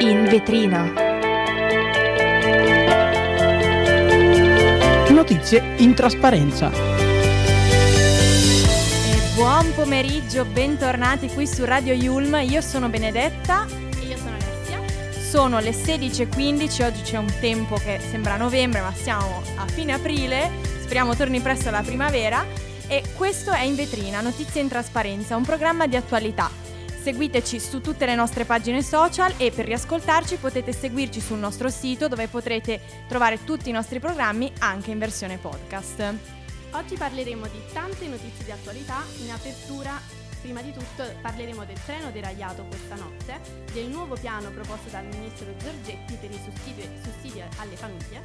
In vetrina. Notizie in trasparenza. E buon pomeriggio, bentornati qui su Radio Yulm. Io sono Benedetta. E io sono Alessia. Sono le 16.15, oggi c'è un tempo che sembra novembre, ma siamo a fine aprile. Speriamo torni presto la primavera. E questo è In vetrina, Notizie in trasparenza, un programma di attualità Seguiteci su tutte le nostre pagine social e per riascoltarci potete seguirci sul nostro sito dove potrete trovare tutti i nostri programmi anche in versione podcast. Oggi parleremo di tante notizie di attualità. In apertura, prima di tutto, parleremo del treno deragliato questa notte, del nuovo piano proposto dal ministro Giorgetti per i sussidi, sussidi alle famiglie,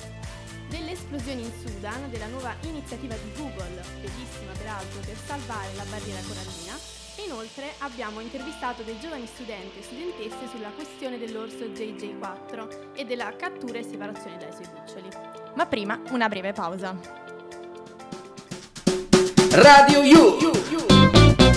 delle esplosioni in Sudan, della nuova iniziativa di Google, bellissima peraltro, per salvare la barriera corallina Inoltre abbiamo intervistato dei giovani studenti e studentesse sulla questione dell'orso JJ4 e della cattura e separazione dai suoi cuccioli. Ma prima una breve pausa. Radio U. Your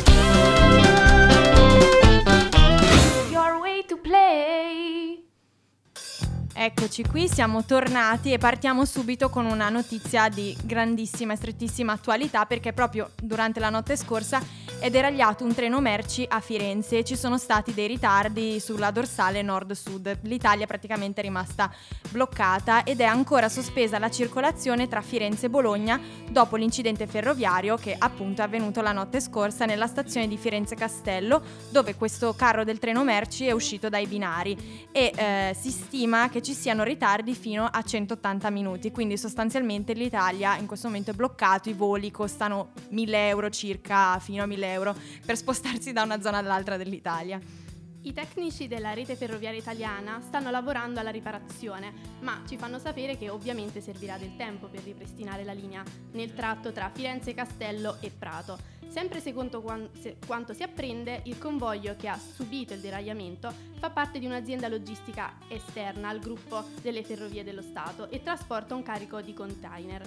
Eccoci qui, siamo tornati e partiamo subito con una notizia di grandissima e strettissima attualità perché proprio durante la notte scorsa è deragliato un treno merci a Firenze e ci sono stati dei ritardi sulla dorsale nord-sud. L'Italia praticamente è rimasta bloccata ed è ancora sospesa la circolazione tra Firenze e Bologna dopo l'incidente ferroviario che appunto è avvenuto la notte scorsa nella stazione di Firenze Castello dove questo carro del treno merci è uscito dai binari e eh, si stima che ci siano ritardi fino a 180 minuti, quindi sostanzialmente l'Italia in questo momento è bloccato, i voli costano 1000 euro circa fino a 1000 euro per spostarsi da una zona all'altra dell'Italia. I tecnici della rete ferroviaria italiana stanno lavorando alla riparazione, ma ci fanno sapere che ovviamente servirà del tempo per ripristinare la linea nel tratto tra Firenze Castello e Prato. Sempre secondo quanto si apprende, il convoglio che ha subito il deragliamento fa parte di un'azienda logistica esterna al gruppo delle ferrovie dello Stato e trasporta un carico di container.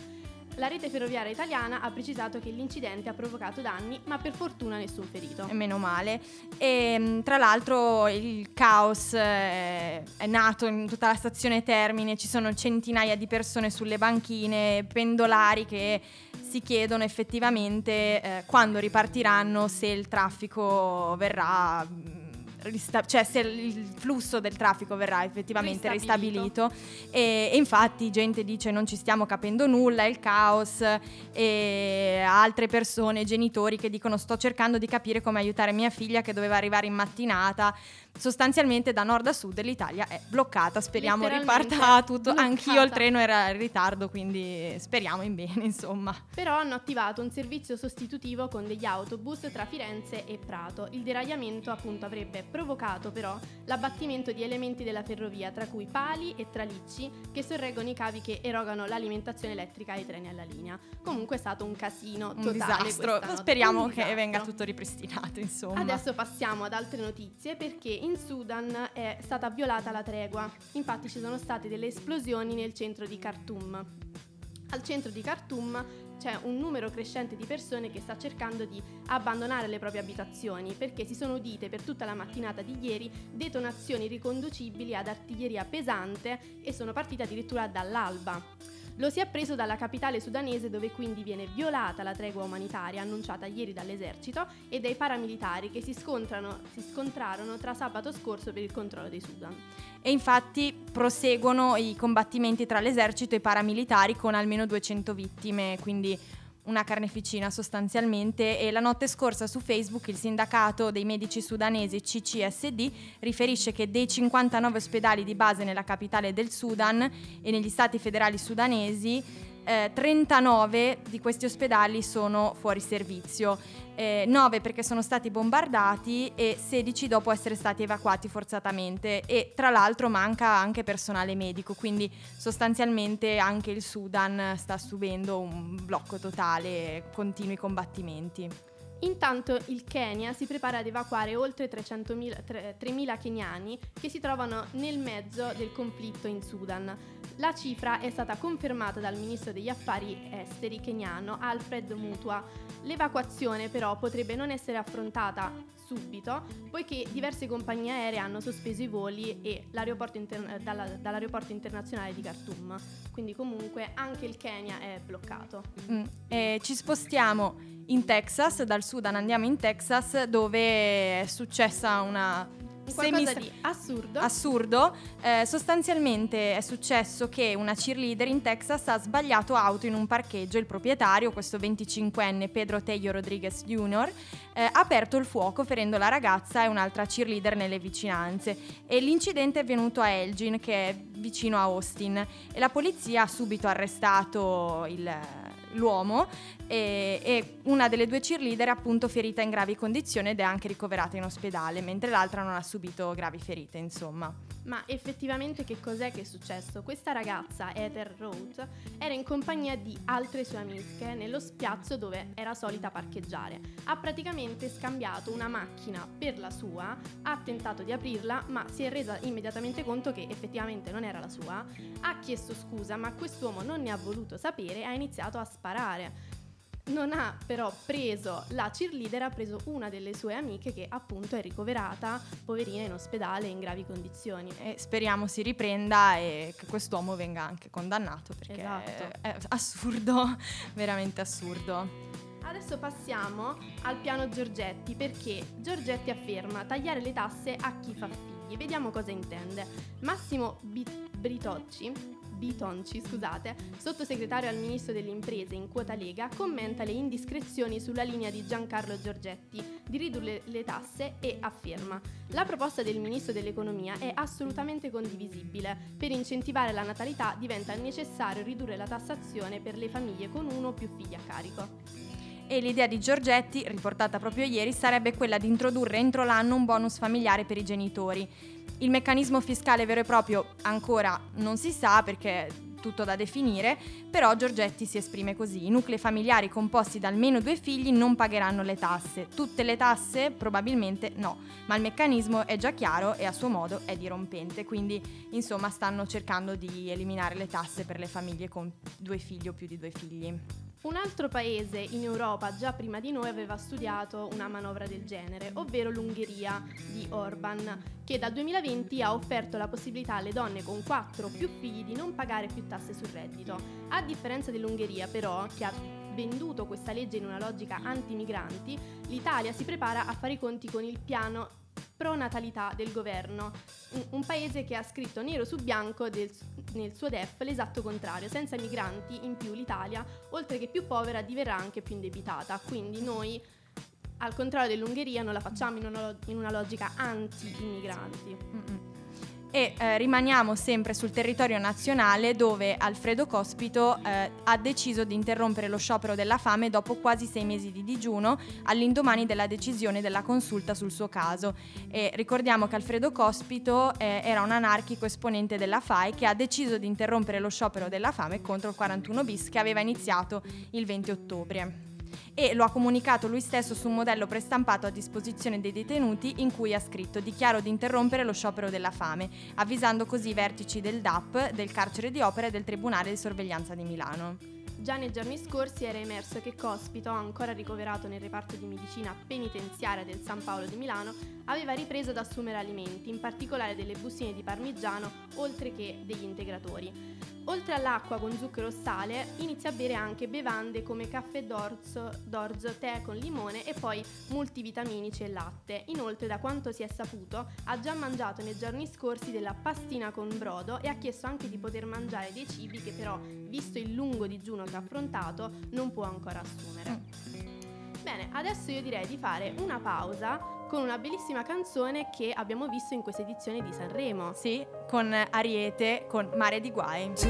La rete ferroviaria italiana ha precisato che l'incidente ha provocato danni, ma per fortuna nessun ferito. E meno male. E mm, tra l'altro il caos eh, è nato in tutta la stazione Termine, ci sono centinaia di persone sulle banchine, pendolari che si chiedono effettivamente eh, quando ripartiranno, se il traffico verrà mm, rista- cioè se il flusso del traffico verrà effettivamente ristabilito, ristabilito e, e, infatti gente dice non ci stiamo capendo nulla, è il caos e altre persone, genitori che dicono sto cercando di capire come aiutare mia figlia che doveva arrivare in mattinata sostanzialmente da nord a sud l'Italia è bloccata, speriamo riparta tutto, bloccata. anch'io il treno era in ritardo, quindi speriamo in bene, insomma. Però hanno attivato un servizio sostitutivo con degli autobus tra Firenze e Prato. Il deragliamento appunto avrebbe provocato però l'abbattimento di elementi della ferrovia, tra cui pali e tralicci che sorreggono i cavi che erogano l'alimentazione elettrica ai treni alla linea. Comunque è stato un casino un disastro. Speriamo un che disastro. venga tutto ripristinato, insomma. Adesso passiamo ad altre notizie perché in Sudan è stata violata la tregua. Infatti ci sono state delle esplosioni nel centro di Khartoum. Al centro di Khartoum c'è un numero crescente di persone che sta cercando di abbandonare le proprie abitazioni perché si sono udite per tutta la mattinata di ieri detonazioni riconducibili ad artiglieria pesante e sono partite addirittura dall'alba. Lo si è preso dalla capitale sudanese dove quindi viene violata la tregua umanitaria annunciata ieri dall'esercito e dai paramilitari che si, si scontrarono tra sabato scorso per il controllo dei Sudan. E infatti proseguono i combattimenti tra l'esercito e i paramilitari con almeno 200 vittime, quindi una carneficina sostanzialmente e la notte scorsa su Facebook il sindacato dei medici sudanesi CCSD riferisce che dei 59 ospedali di base nella capitale del Sudan e negli stati federali sudanesi eh, 39 di questi ospedali sono fuori servizio, eh, 9 perché sono stati bombardati e 16 dopo essere stati evacuati forzatamente e tra l'altro manca anche personale medico, quindi sostanzialmente anche il Sudan sta subendo un blocco totale, continui combattimenti. Intanto il Kenya si prepara ad evacuare oltre 3.000 keniani che si trovano nel mezzo del conflitto in Sudan. La cifra è stata confermata dal ministro degli affari esteri keniano Alfred Mutua. L'evacuazione però potrebbe non essere affrontata subito, poiché diverse compagnie aeree hanno sospeso i voli inter- dalla, dall'aeroporto internazionale di Khartoum. Quindi comunque anche il Kenya è bloccato. Mm. Eh, ci spostiamo in Texas, dal Sudan andiamo in Texas dove è successa una qualcosa di assurdo. Assurdo. Eh, sostanzialmente è successo che una cheerleader in Texas ha sbagliato auto in un parcheggio. Il proprietario, questo 25enne Pedro Tello Rodriguez Jr., eh, ha aperto il fuoco ferendo la ragazza e un'altra cheerleader nelle vicinanze. E l'incidente è avvenuto a Elgin, che è vicino a Austin. E la polizia ha subito arrestato il l'uomo e, e, una delle due cheerleader è appunto ferita in gravi condizioni ed è anche ricoverata in ospedale, mentre l'altra non ha subito gravi ferite, insomma. Ma effettivamente che cos'è che è successo? Questa ragazza, Ether Roth, era in compagnia di altre sue amiche nello spiazzo dove era solita parcheggiare. Ha praticamente scambiato una macchina per la sua, ha tentato di aprirla, ma si è resa immediatamente conto che effettivamente non era la sua, ha chiesto scusa, ma quest'uomo non ne ha voluto sapere e ha iniziato a sparare non ha però preso la cheerleader, ha preso una delle sue amiche che appunto è ricoverata, poverina, in ospedale in gravi condizioni. E speriamo si riprenda e che quest'uomo venga anche condannato perché esatto. è assurdo, veramente assurdo. Adesso passiamo al piano Giorgetti perché Giorgetti afferma tagliare le tasse a chi fa figli. Vediamo cosa intende. Massimo Britocci Bitonci, scusate, sottosegretario al ministro delle imprese in quota Lega, commenta le indiscrezioni sulla linea di Giancarlo Giorgetti di ridurre le tasse e afferma la proposta del ministro dell'economia è assolutamente condivisibile. Per incentivare la natalità diventa necessario ridurre la tassazione per le famiglie con uno o più figli a carico e l'idea di Giorgetti, riportata proprio ieri, sarebbe quella di introdurre entro l'anno un bonus familiare per i genitori. Il meccanismo fiscale vero e proprio ancora non si sa perché tutto da definire, però Giorgetti si esprime così. I nuclei familiari composti da almeno due figli non pagheranno le tasse. Tutte le tasse? Probabilmente no, ma il meccanismo è già chiaro e a suo modo è dirompente, quindi insomma stanno cercando di eliminare le tasse per le famiglie con due figli o più di due figli. Un altro paese in Europa già prima di noi aveva studiato una manovra del genere, ovvero l'Ungheria di Orban, che dal 2020 ha offerto la possibilità alle donne con 4 o più figli di non pagare più tasse sul reddito. A differenza dell'Ungheria però, che ha venduto questa legge in una logica anti-migranti, l'Italia si prepara a fare i conti con il piano pro-natalità del governo, un paese che ha scritto nero su bianco del, nel suo DEF l'esatto contrario, senza migranti in più l'Italia, oltre che più povera, diverrà anche più indebitata, quindi noi al contrario dell'Ungheria non la facciamo in una, in una logica anti-immigranti. Mm-mm. E eh, rimaniamo sempre sul territorio nazionale dove Alfredo Cospito eh, ha deciso di interrompere lo sciopero della fame dopo quasi sei mesi di digiuno all'indomani della decisione della consulta sul suo caso. E ricordiamo che Alfredo Cospito eh, era un anarchico esponente della FAI che ha deciso di interrompere lo sciopero della fame contro il 41 bis che aveva iniziato il 20 ottobre e lo ha comunicato lui stesso su un modello prestampato a disposizione dei detenuti in cui ha scritto dichiaro di interrompere lo sciopero della fame, avvisando così i vertici del DAP, del carcere di opera e del Tribunale di sorveglianza di Milano. Già nei giorni scorsi era emerso che Cospito, ancora ricoverato nel reparto di medicina penitenziaria del San Paolo di Milano, aveva ripreso ad assumere alimenti, in particolare delle bustine di parmigiano, oltre che degli integratori. Oltre all'acqua con zucchero sale, inizia a bere anche bevande come caffè d'orzo, d'orzo, tè con limone e poi multivitaminici e latte. Inoltre, da quanto si è saputo, ha già mangiato nei giorni scorsi della pastina con brodo e ha chiesto anche di poter mangiare dei cibi che però, visto il lungo digiuno che ha affrontato, non può ancora assumere. Bene, adesso io direi di fare una pausa con una bellissima canzone che abbiamo visto in questa edizione di Sanremo. Sì, con Ariete, con Mare di Guai. Tu,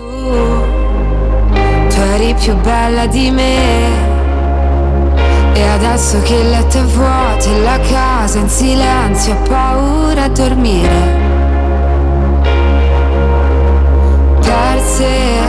tu eri più bella di me. E adesso che il letto è vuoto e la casa in silenzio, ho paura a dormire. Perse,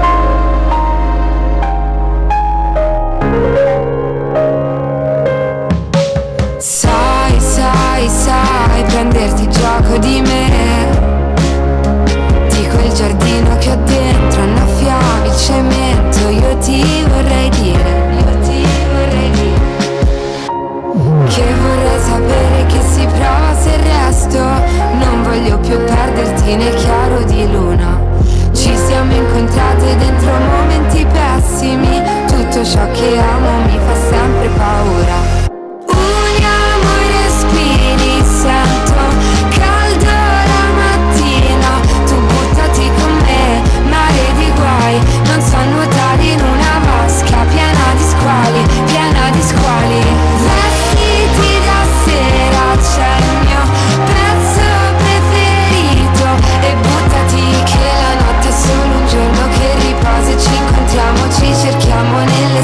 Prenderti gioco di me. Di quel giardino che ho dentro annaffiavi il cemento Io ti vorrei dire, io ti vorrei dire Che vorrei sapere che si prova se resto Non voglio più perderti nel chiaro di luna Ci siamo incontrate dentro momenti pessimi Tutto ciò che amo mi fa sempre paura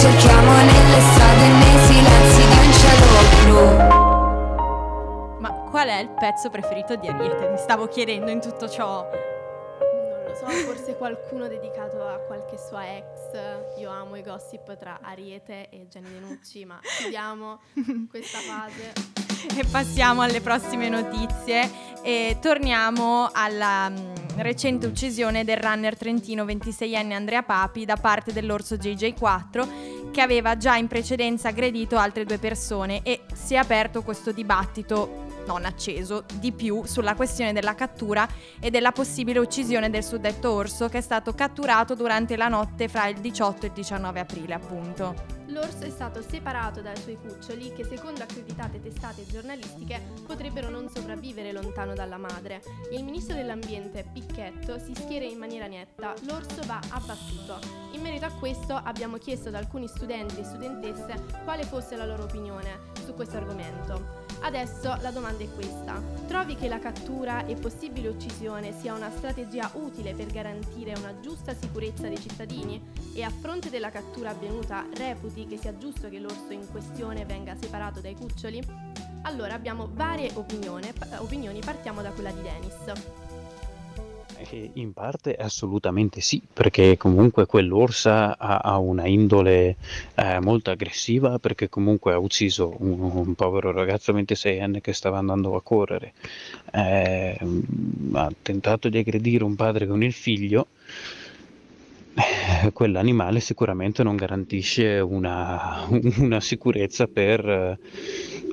cerchiamo nelle strade, nei silenzi di un cielo blu Ma qual è il pezzo preferito di Ariete? Mi stavo chiedendo in tutto ciò so, forse qualcuno dedicato a qualche sua ex. Io amo i gossip tra Ariete e Gianni Denucci, ma chiudiamo questa fase. E passiamo alle prossime notizie e torniamo alla um, recente uccisione del runner trentino 26enne Andrea Papi da parte dell'orso JJ4 che aveva già in precedenza aggredito altre due persone e si è aperto questo dibattito non acceso, di più sulla questione della cattura e della possibile uccisione del suddetto orso che è stato catturato durante la notte fra il 18 e il 19 aprile, appunto. L'orso è stato separato dai suoi cuccioli che secondo accreditate testate giornalistiche potrebbero non sopravvivere lontano dalla madre. Il ministro dell'ambiente Picchetto si schiera in maniera netta, l'orso va abbattuto. In merito a questo abbiamo chiesto ad alcuni studenti e studentesse quale fosse la loro opinione su questo argomento. Adesso la domanda è questa. Trovi che la cattura e possibile uccisione sia una strategia utile per garantire una giusta sicurezza dei cittadini? E a fronte della cattura avvenuta reputi che sia giusto che l'orso in questione venga separato dai cuccioli? Allora abbiamo varie opinioni, partiamo da quella di Dennis. Eh, in parte assolutamente sì, perché comunque quell'orsa ha, ha una indole eh, molto aggressiva, perché comunque ha ucciso un, un povero ragazzo 26enne che stava andando a correre, eh, ha tentato di aggredire un padre con il figlio, eh, quell'animale sicuramente non garantisce una, una sicurezza per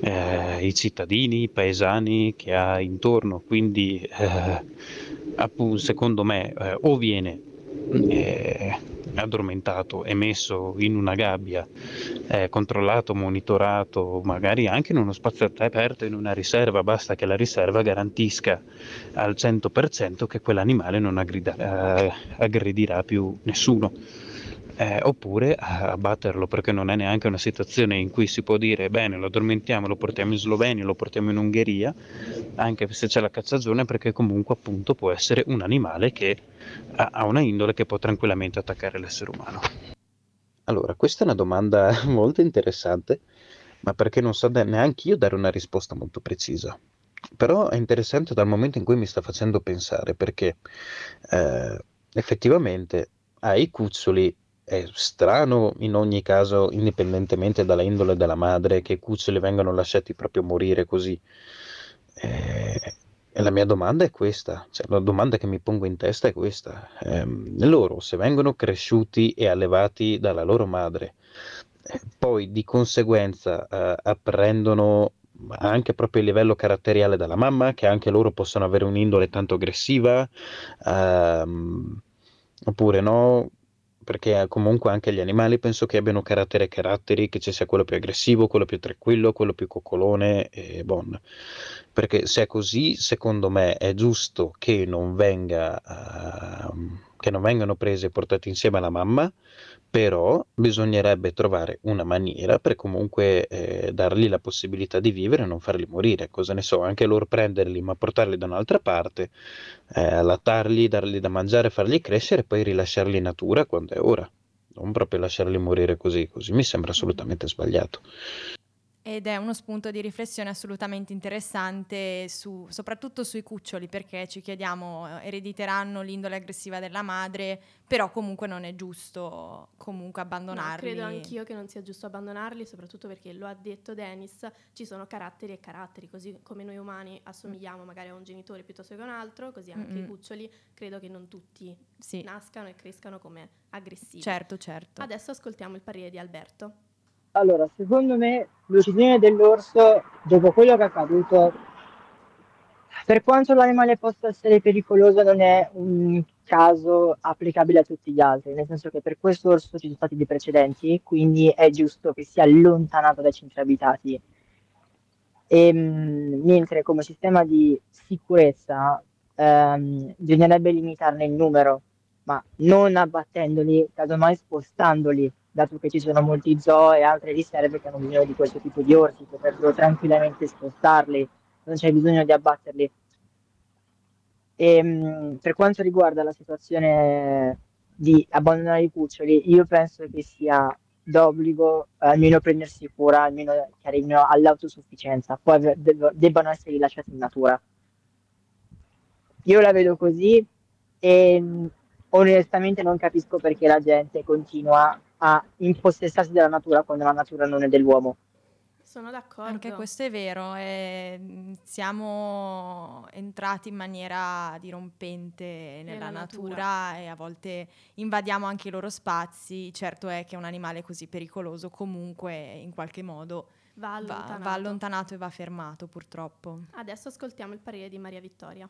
eh, i cittadini, i paesani che ha intorno, quindi appunto, secondo me eh, o viene eh, addormentato e messo in una gabbia, eh, controllato, monitorato, magari anche in uno spazio aperto, in una riserva, basta che la riserva garantisca al 100% che quell'animale non aggrida, eh, aggredirà più nessuno. eh, oppure abbatterlo perché non è neanche una situazione in cui si può dire bene lo addormentiamo, lo portiamo in Slovenia, lo portiamo in Ungheria, anche se c'è la cazzagione perché comunque appunto può essere un animale che ha una indole che può tranquillamente attaccare l'essere umano. Allora, questa è una domanda molto interessante, ma perché non so neanche io dare una risposta molto precisa. Però è interessante dal momento in cui mi sta facendo pensare, perché eh, effettivamente ai cuccioli è strano in ogni caso, indipendentemente dalla indole della madre, che i cuccioli vengano lasciati proprio morire così. Eh, la mia domanda è questa, cioè la domanda che mi pongo in testa è questa. Eh, loro, se vengono cresciuti e allevati dalla loro madre, poi di conseguenza eh, apprendono anche proprio a livello caratteriale dalla mamma, che anche loro possono avere un'indole tanto aggressiva, ehm, oppure no, perché comunque anche gli animali penso che abbiano carattere e caratteri, che ci sia quello più aggressivo, quello più tranquillo, quello più coccolone e bon. Perché se è così, secondo me è giusto che non, venga, uh, che non vengano presi e portati insieme alla mamma, però bisognerebbe trovare una maniera per comunque eh, dargli la possibilità di vivere e non farli morire. Cosa ne so, anche loro prenderli ma portarli da un'altra parte, eh, allattarli, dargli da mangiare, farli crescere e poi rilasciarli in natura quando è ora. Non proprio lasciarli morire così, così mi sembra assolutamente sbagliato ed è uno spunto di riflessione assolutamente interessante, su, soprattutto sui cuccioli, perché ci chiediamo, eh, erediteranno l'indole aggressiva della madre, però comunque non è giusto comunque abbandonarli. No, credo anch'io che non sia giusto abbandonarli, soprattutto perché lo ha detto Dennis, ci sono caratteri e caratteri, così come noi umani assomigliamo magari a un genitore piuttosto che a un altro, così anche Mm-mm. i cuccioli credo che non tutti sì. nascano e crescano come aggressivi. Certo, certo. Adesso ascoltiamo il parere di Alberto. Allora, secondo me l'uccisione dell'orso, dopo quello che è accaduto, per quanto l'animale possa essere pericoloso, non è un caso applicabile a tutti gli altri, nel senso che per questo orso ci sono stati dei precedenti, quindi è giusto che sia allontanato dai centri abitati. E, ehm, mentre come sistema di sicurezza ehm, bisognerebbe limitarne il numero, ma non abbattendoli, casomai spostandoli dato che ci sono molti zoo e altre riserve che hanno bisogno di questo tipo di orsi, potrebbero tranquillamente spostarli, non c'è bisogno di abbatterli. E, ehm, per quanto riguarda la situazione di abbandonare i cuccioli, io penso che sia d'obbligo almeno prendersi cura, almeno che arrivino all'autosufficienza, poi debbano essere rilasciati in natura. Io la vedo così e onestamente non capisco perché la gente continua a impossessarsi della natura quando la natura non è dell'uomo. Sono d'accordo. Anche questo è vero, eh, siamo entrati in maniera dirompente nella, nella natura. natura. e a volte invadiamo anche i loro spazi. Certo è che un animale così pericoloso comunque in qualche modo va allontanato, va, va allontanato e va fermato purtroppo. Adesso ascoltiamo il parere di Maria Vittoria.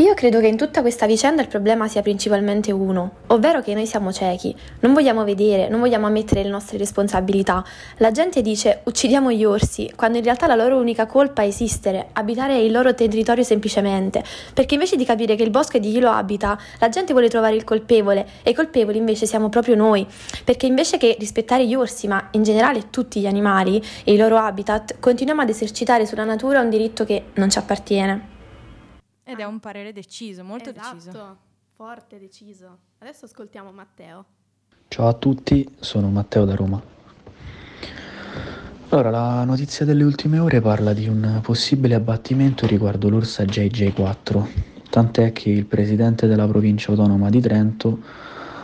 Io credo che in tutta questa vicenda il problema sia principalmente uno, ovvero che noi siamo ciechi, non vogliamo vedere, non vogliamo ammettere le nostre responsabilità. La gente dice uccidiamo gli orsi, quando in realtà la loro unica colpa è esistere, abitare il loro territorio semplicemente, perché invece di capire che il bosco è di chi lo abita, la gente vuole trovare il colpevole e i colpevoli invece siamo proprio noi, perché invece che rispettare gli orsi, ma in generale tutti gli animali e i loro habitat, continuiamo ad esercitare sulla natura un diritto che non ci appartiene. Ed è un parere deciso, molto esatto, deciso. forte, deciso. Adesso ascoltiamo Matteo. Ciao a tutti, sono Matteo da Roma. Allora, la notizia delle ultime ore parla di un possibile abbattimento riguardo l'orsa JJ4, tant'è che il presidente della provincia autonoma di Trento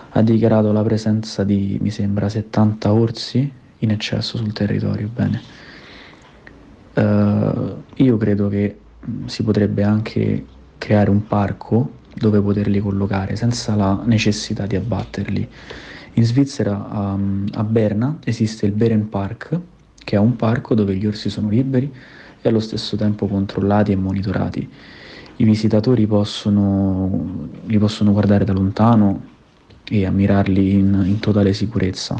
ha dichiarato la presenza di, mi sembra, 70 orsi in eccesso sul territorio. Bene. Uh, io credo che si potrebbe anche creare un parco dove poterli collocare senza la necessità di abbatterli. In Svizzera um, a Berna esiste il Beren Park, che è un parco dove gli orsi sono liberi e allo stesso tempo controllati e monitorati. I visitatori possono, li possono guardare da lontano e ammirarli in, in totale sicurezza.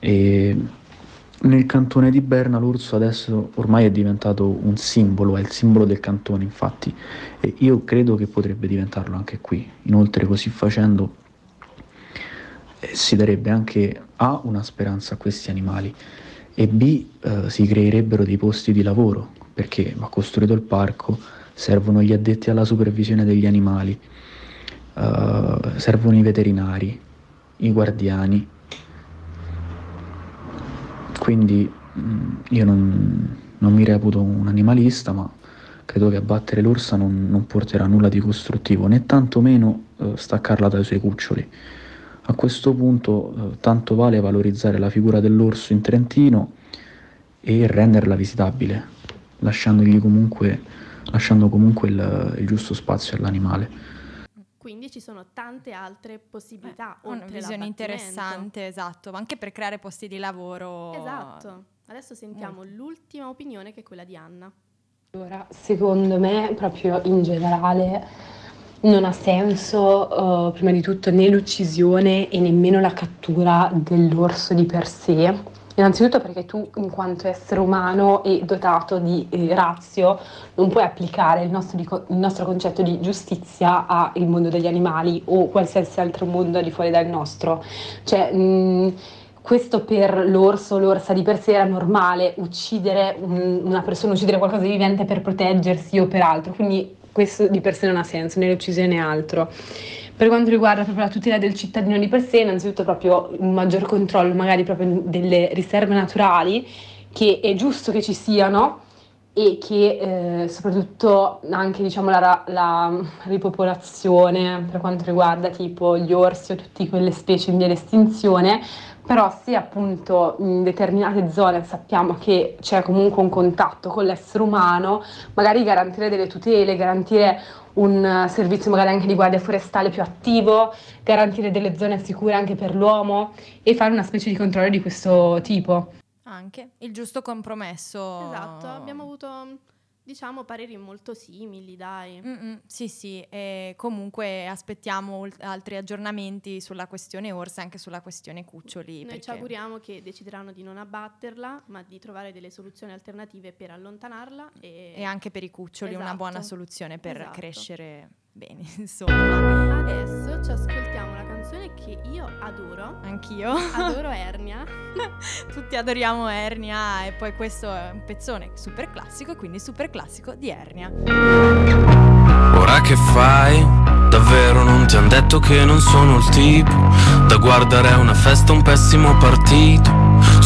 E nel cantone di Berna l'orso adesso ormai è diventato un simbolo, è il simbolo del cantone infatti, e io credo che potrebbe diventarlo anche qui. Inoltre così facendo eh, si darebbe anche A una speranza a questi animali e B eh, si creerebbero dei posti di lavoro perché va costruito il parco, servono gli addetti alla supervisione degli animali, eh, servono i veterinari, i guardiani. Quindi mm, io non, non mi reputo un animalista, ma credo che abbattere l'orsa non, non porterà nulla di costruttivo, né tantomeno eh, staccarla dai suoi cuccioli. A questo punto eh, tanto vale valorizzare la figura dell'orso in Trentino e renderla visitabile, lasciandogli comunque, lasciando comunque il, il giusto spazio all'animale. Quindi ci sono tante altre possibilità. Eh, una visione interessante, esatto, anche per creare posti di lavoro. Esatto. Adesso sentiamo Molto. l'ultima opinione che è quella di Anna. Allora, secondo me, proprio in generale, non ha senso, uh, prima di tutto, né l'uccisione e nemmeno la cattura dell'orso di per sé. Innanzitutto perché tu, in quanto essere umano e dotato di eh, razio, non puoi applicare il nostro, il nostro concetto di giustizia al mondo degli animali o qualsiasi altro mondo di fuori dal nostro. Cioè, mh, questo per l'orso, l'orsa di per sé era normale, uccidere un, una persona, uccidere qualcosa di vivente per proteggersi o per altro, quindi questo di per sé non ha senso, né l'uccisione né altro. Per quanto riguarda proprio la tutela del cittadino di per sé, innanzitutto proprio un maggior controllo magari proprio delle riserve naturali, che è giusto che ci siano, e che eh, soprattutto anche diciamo, la, la, ripopolazione per quanto riguarda tipo gli orsi o tutte quelle specie in via di estinzione però se appunto in determinate zone sappiamo che c'è comunque un contatto con l'essere umano, magari garantire delle tutele, garantire un servizio magari anche di guardia forestale più attivo, garantire delle zone sicure anche per l'uomo e fare una specie di controllo di questo tipo. Anche il giusto compromesso. Esatto, abbiamo avuto diciamo pareri molto simili, dai. Mm-mm, sì, sì, e comunque aspettiamo ult- altri aggiornamenti sulla questione orsa e anche sulla questione cuccioli. Noi perché... ci auguriamo che decideranno di non abbatterla, ma di trovare delle soluzioni alternative per allontanarla e, e anche per i cuccioli esatto. una buona esatto. soluzione per esatto. crescere bene, insomma. Adesso ci ascoltiamo canzone che io adoro. Anch'io. Adoro Ernia. Tutti adoriamo Ernia e poi questo è un pezzone super classico, quindi super classico di Ernia. Ora che fai? Davvero non ti han detto che non sono il tipo Da guardare a una festa un pessimo partito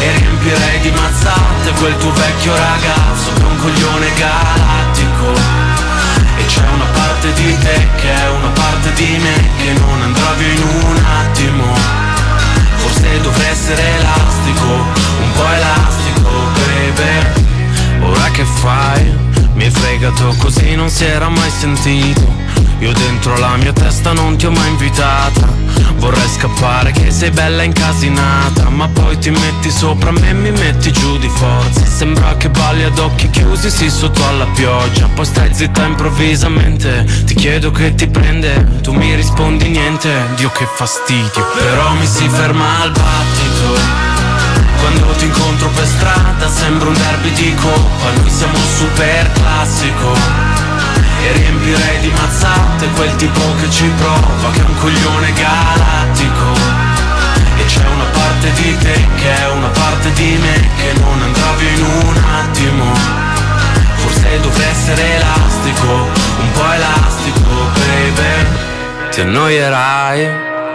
E riempirei di mazzate quel tuo vecchio ragazzo Che è un coglione galattico. E c'è una parte di te che è una parte di me Che non andrà via in un attimo. Forse dovrei essere elastico Un po' elastico, baby. Ora che fai? Mi fregato così non si era mai sentito. Io dentro la mia testa non ti ho mai invitata. Vorrei scappare che sei bella incasinata Ma poi ti metti sopra me e mi metti giù di forza. Sembra che balli ad occhi chiusi, sì sotto alla pioggia. Poi stai zitta improvvisamente Ti chiedo che ti prende. Tu mi rispondi niente Dio che fastidio. Però mi si ferma al battito quando ti incontro per strada sembra un derby di coppa Noi siamo un super classico. E riempirei di mazzate quel tipo che ci prova Che è un coglione galattico. E c'è una parte di te che è una parte di me Che non andrà via in un attimo. Forse dovrei essere elastico Un po' elastico, baby. Ti annoierai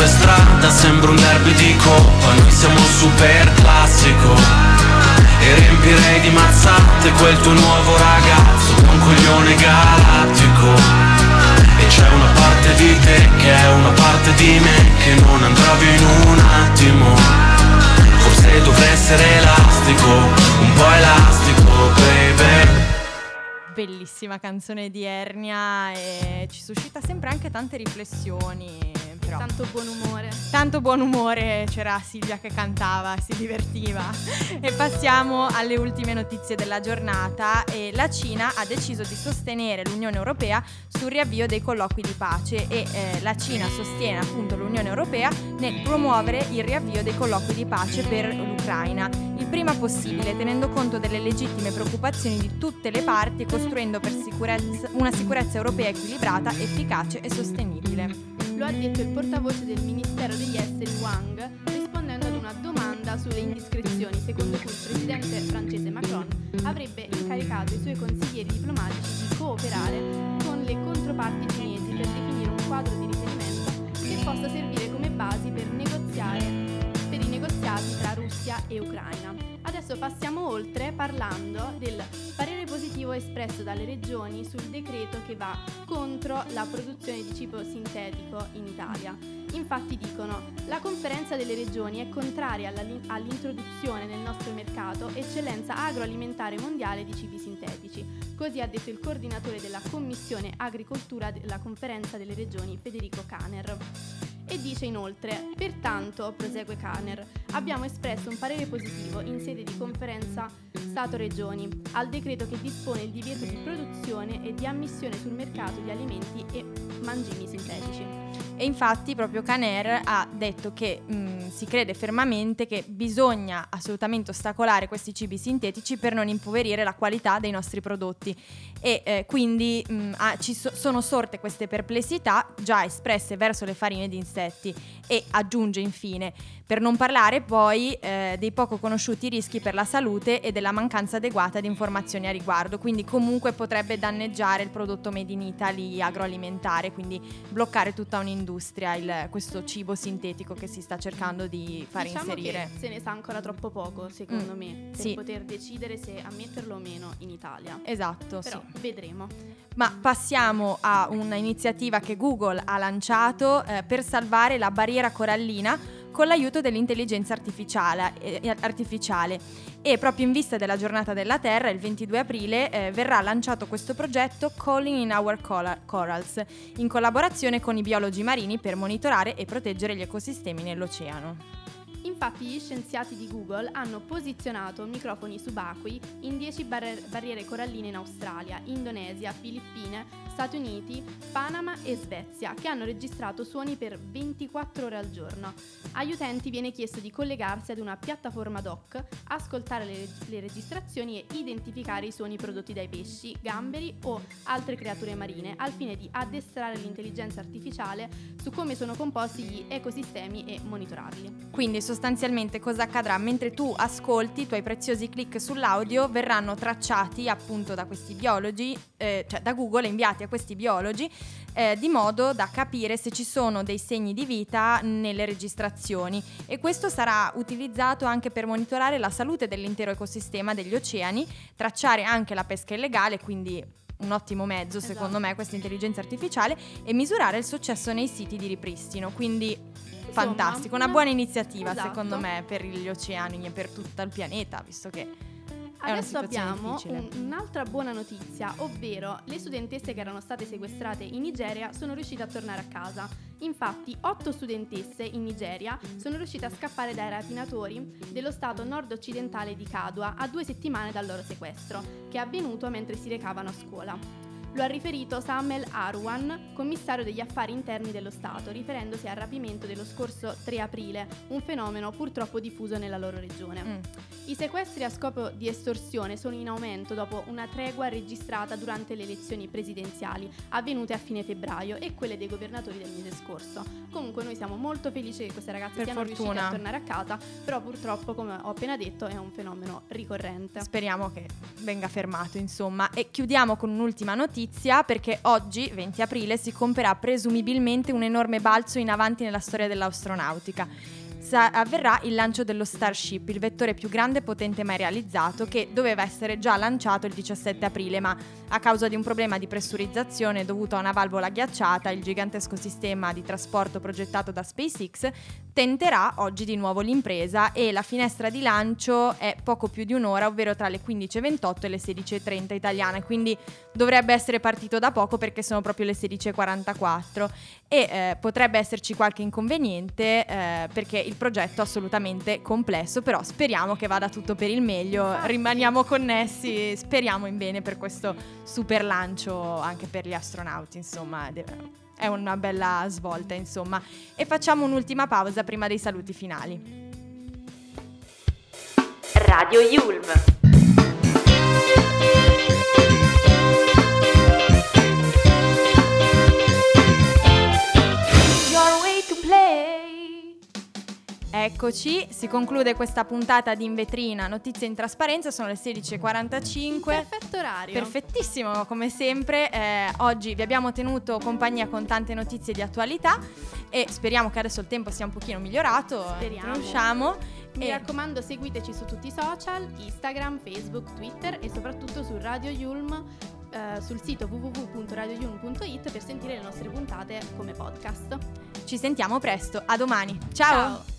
ti incontro per strada sembra un derby di coppa Noi siamo un super classico. E riempirei di mazzate quel tuo nuovo ragazzo Un coglione gala C'è una parte di te che è una parte di me Che non andrà via in un attimo. Forse dovrei essere elastico, un po' elastico, baby. Bellissima canzone di Ernia e ci suscita sempre anche tante riflessioni. Però. Tanto buon umore. Tanto buon umore, c'era Silvia che cantava, si divertiva. e passiamo alle ultime notizie della giornata. E la Cina ha deciso di sostenere l'Unione Europea sul riavvio dei colloqui di pace e eh, la Cina sostiene appunto l'Unione Europea nel promuovere il riavvio dei colloqui di pace per l'Ucraina, il prima possibile, tenendo conto delle legittime preoccupazioni di tutte le parti e costruendo per sicurezza, una sicurezza europea equilibrata, efficace e sostenibile. Lo ha detto il portavoce del Ministero degli Esteri Wang rispondendo ad una domanda sulle indiscrezioni secondo cui il presidente francese Macron avrebbe incaricato i suoi consiglieri diplomatici di cooperare con le controparti cinesi per definire un quadro di riferimento che possa servire come basi per negoziare per i negoziati tra Russia e Ucraina. Adesso passiamo oltre parlando del parere positivo espresso dalle regioni sul decreto che va contro la produzione di cibo sintetico in Italia. Infatti dicono la conferenza delle regioni è contraria all'introduzione nel nostro mercato eccellenza agroalimentare mondiale di cibi sintetici. Così ha detto il coordinatore della Commissione Agricoltura della conferenza delle regioni Federico Caner e dice inoltre, pertanto, prosegue Kanner, abbiamo espresso un parere positivo in sede di conferenza Stato-Regioni al decreto che dispone il divieto di produzione e di ammissione sul mercato di alimenti e mangimi. E infatti proprio Caner ha detto che mh, mm, si crede fermamente che bisogna assolutamente ostacolare questi cibi sintetici per non impoverire la qualità dei nostri prodotti. E eh, quindi mh, mm, ah, ci so- sono sorte queste perplessità già espresse verso le farine di insetti e aggiunge infine per non parlare poi eh, dei poco conosciuti rischi per la salute e della mancanza adeguata di informazioni a riguardo, quindi comunque potrebbe danneggiare il prodotto made in Italy agroalimentare, quindi bloccare tutta un'industria, il, questo cibo sintetico che si sta cercando di far diciamo inserire. Se ne sa ancora troppo poco, secondo mm, me, per sì. poter decidere se ammetterlo o meno in Italia. Esatto, Però sì. vedremo. Ma passiamo a un'iniziativa che Google ha lanciato eh, per salvare la barriera corallina con l'aiuto dell'intelligenza artificiale, eh, artificiale. E proprio in vista della giornata della Terra, il 22 aprile, eh, verrà lanciato questo progetto Calling in Our Corals, in collaborazione con i biologi marini per monitorare e proteggere gli ecosistemi nell'oceano. Infatti gli scienziati di Google hanno posizionato microfoni subacquei in 10 bar- barriere coralline in Australia, Indonesia, Filippine, Stati Uniti, Panama e Svezia, che hanno registrato suoni per 24 ore al giorno. Agli utenti viene chiesto di collegarsi ad una piattaforma doc, ascoltare le, le registrazioni e identificare i suoni prodotti dai pesci, gamberi o altre creature marine, al fine di addestrare l'intelligenza artificiale su come sono composti gli ecosistemi e monitorarli. Quindi sostanzialmente cosa accadrà? Mentre tu ascolti, i tuoi preziosi click sull'audio verranno tracciati appunto da questi biologi, eh, cioè da Google inviati a questi biologi, eh, di modo da capire se ci sono dei segni di vita nelle registrazioni e questo sarà utilizzato anche per monitorare la salute dell'intero ecosistema degli oceani, tracciare anche la pesca illegale, quindi un ottimo mezzo esatto. secondo me questa intelligenza artificiale e misurare il successo nei siti di ripristino. Quindi Insomma, fantastico, una buona iniziativa esatto. secondo me per gli oceani e per tutto il pianeta, visto che Adesso abbiamo un, un'altra buona notizia, ovvero le studentesse che erano state sequestrate in Nigeria sono riuscite a tornare a casa. Infatti, otto studentesse in Nigeria sono riuscite a scappare dai rapinatori dello stato nord-occidentale di Kadua a due settimane dal loro sequestro, che è avvenuto mentre si recavano a scuola. Lo ha riferito Samuel Arwan, commissario degli affari interni dello Stato, riferendosi al rapimento dello scorso 3 aprile, un fenomeno purtroppo diffuso nella loro regione. Mm. I sequestri a scopo di estorsione sono in aumento dopo una tregua registrata durante le elezioni presidenziali avvenute a fine febbraio e quelle dei governatori del mese scorso. Comunque noi siamo molto felici che queste ragazze per siano fortuna. riuscite a tornare a casa, però purtroppo, come ho appena detto, è un fenomeno ricorrente. Speriamo che venga fermato, insomma. E chiudiamo con un'ultima notizia notizia perché oggi, 20 aprile, si compierà presumibilmente un enorme balzo in avanti nella storia dell'astronautica. sa- avverrà il lancio dello Starship, il vettore più grande e potente mai realizzato, che doveva essere già lanciato il 17 aprile, ma a causa di un problema di pressurizzazione dovuto a una valvola ghiacciata, il gigantesco sistema di trasporto progettato da SpaceX tenterà oggi di nuovo l'impresa e la finestra di lancio è poco più di un'ora, ovvero tra le 15.28 e le 16.30 italiane, quindi dovrebbe essere partito da poco perché sono proprio le 16.44 e eh, potrebbe esserci qualche inconveniente eh, perché il progetto è assolutamente complesso, però speriamo che vada tutto per il meglio, rimaniamo connessi, speriamo in bene per questo super lancio anche per gli astronauti, insomma è una bella svolta, insomma. E facciamo un'ultima pausa prima dei saluti finali. Radio Yulm. Eccoci, si conclude questa puntata di In Vetrina, notizie in trasparenza, sono le 16.45. Perfetto orario. Perfettissimo, come sempre. Eh, oggi vi abbiamo tenuto compagnia con tante notizie di attualità e speriamo che adesso il tempo sia un pochino migliorato. Speriamo. Conosciamo. Mi E- raccomando, seguiteci su tutti i social, Instagram, Facebook, Twitter e soprattutto su Radio Yulm, eh, sul sito www.radioyulm.it per sentire le nostre puntate come podcast. Ci sentiamo presto, a domani. Ciao. Ciao.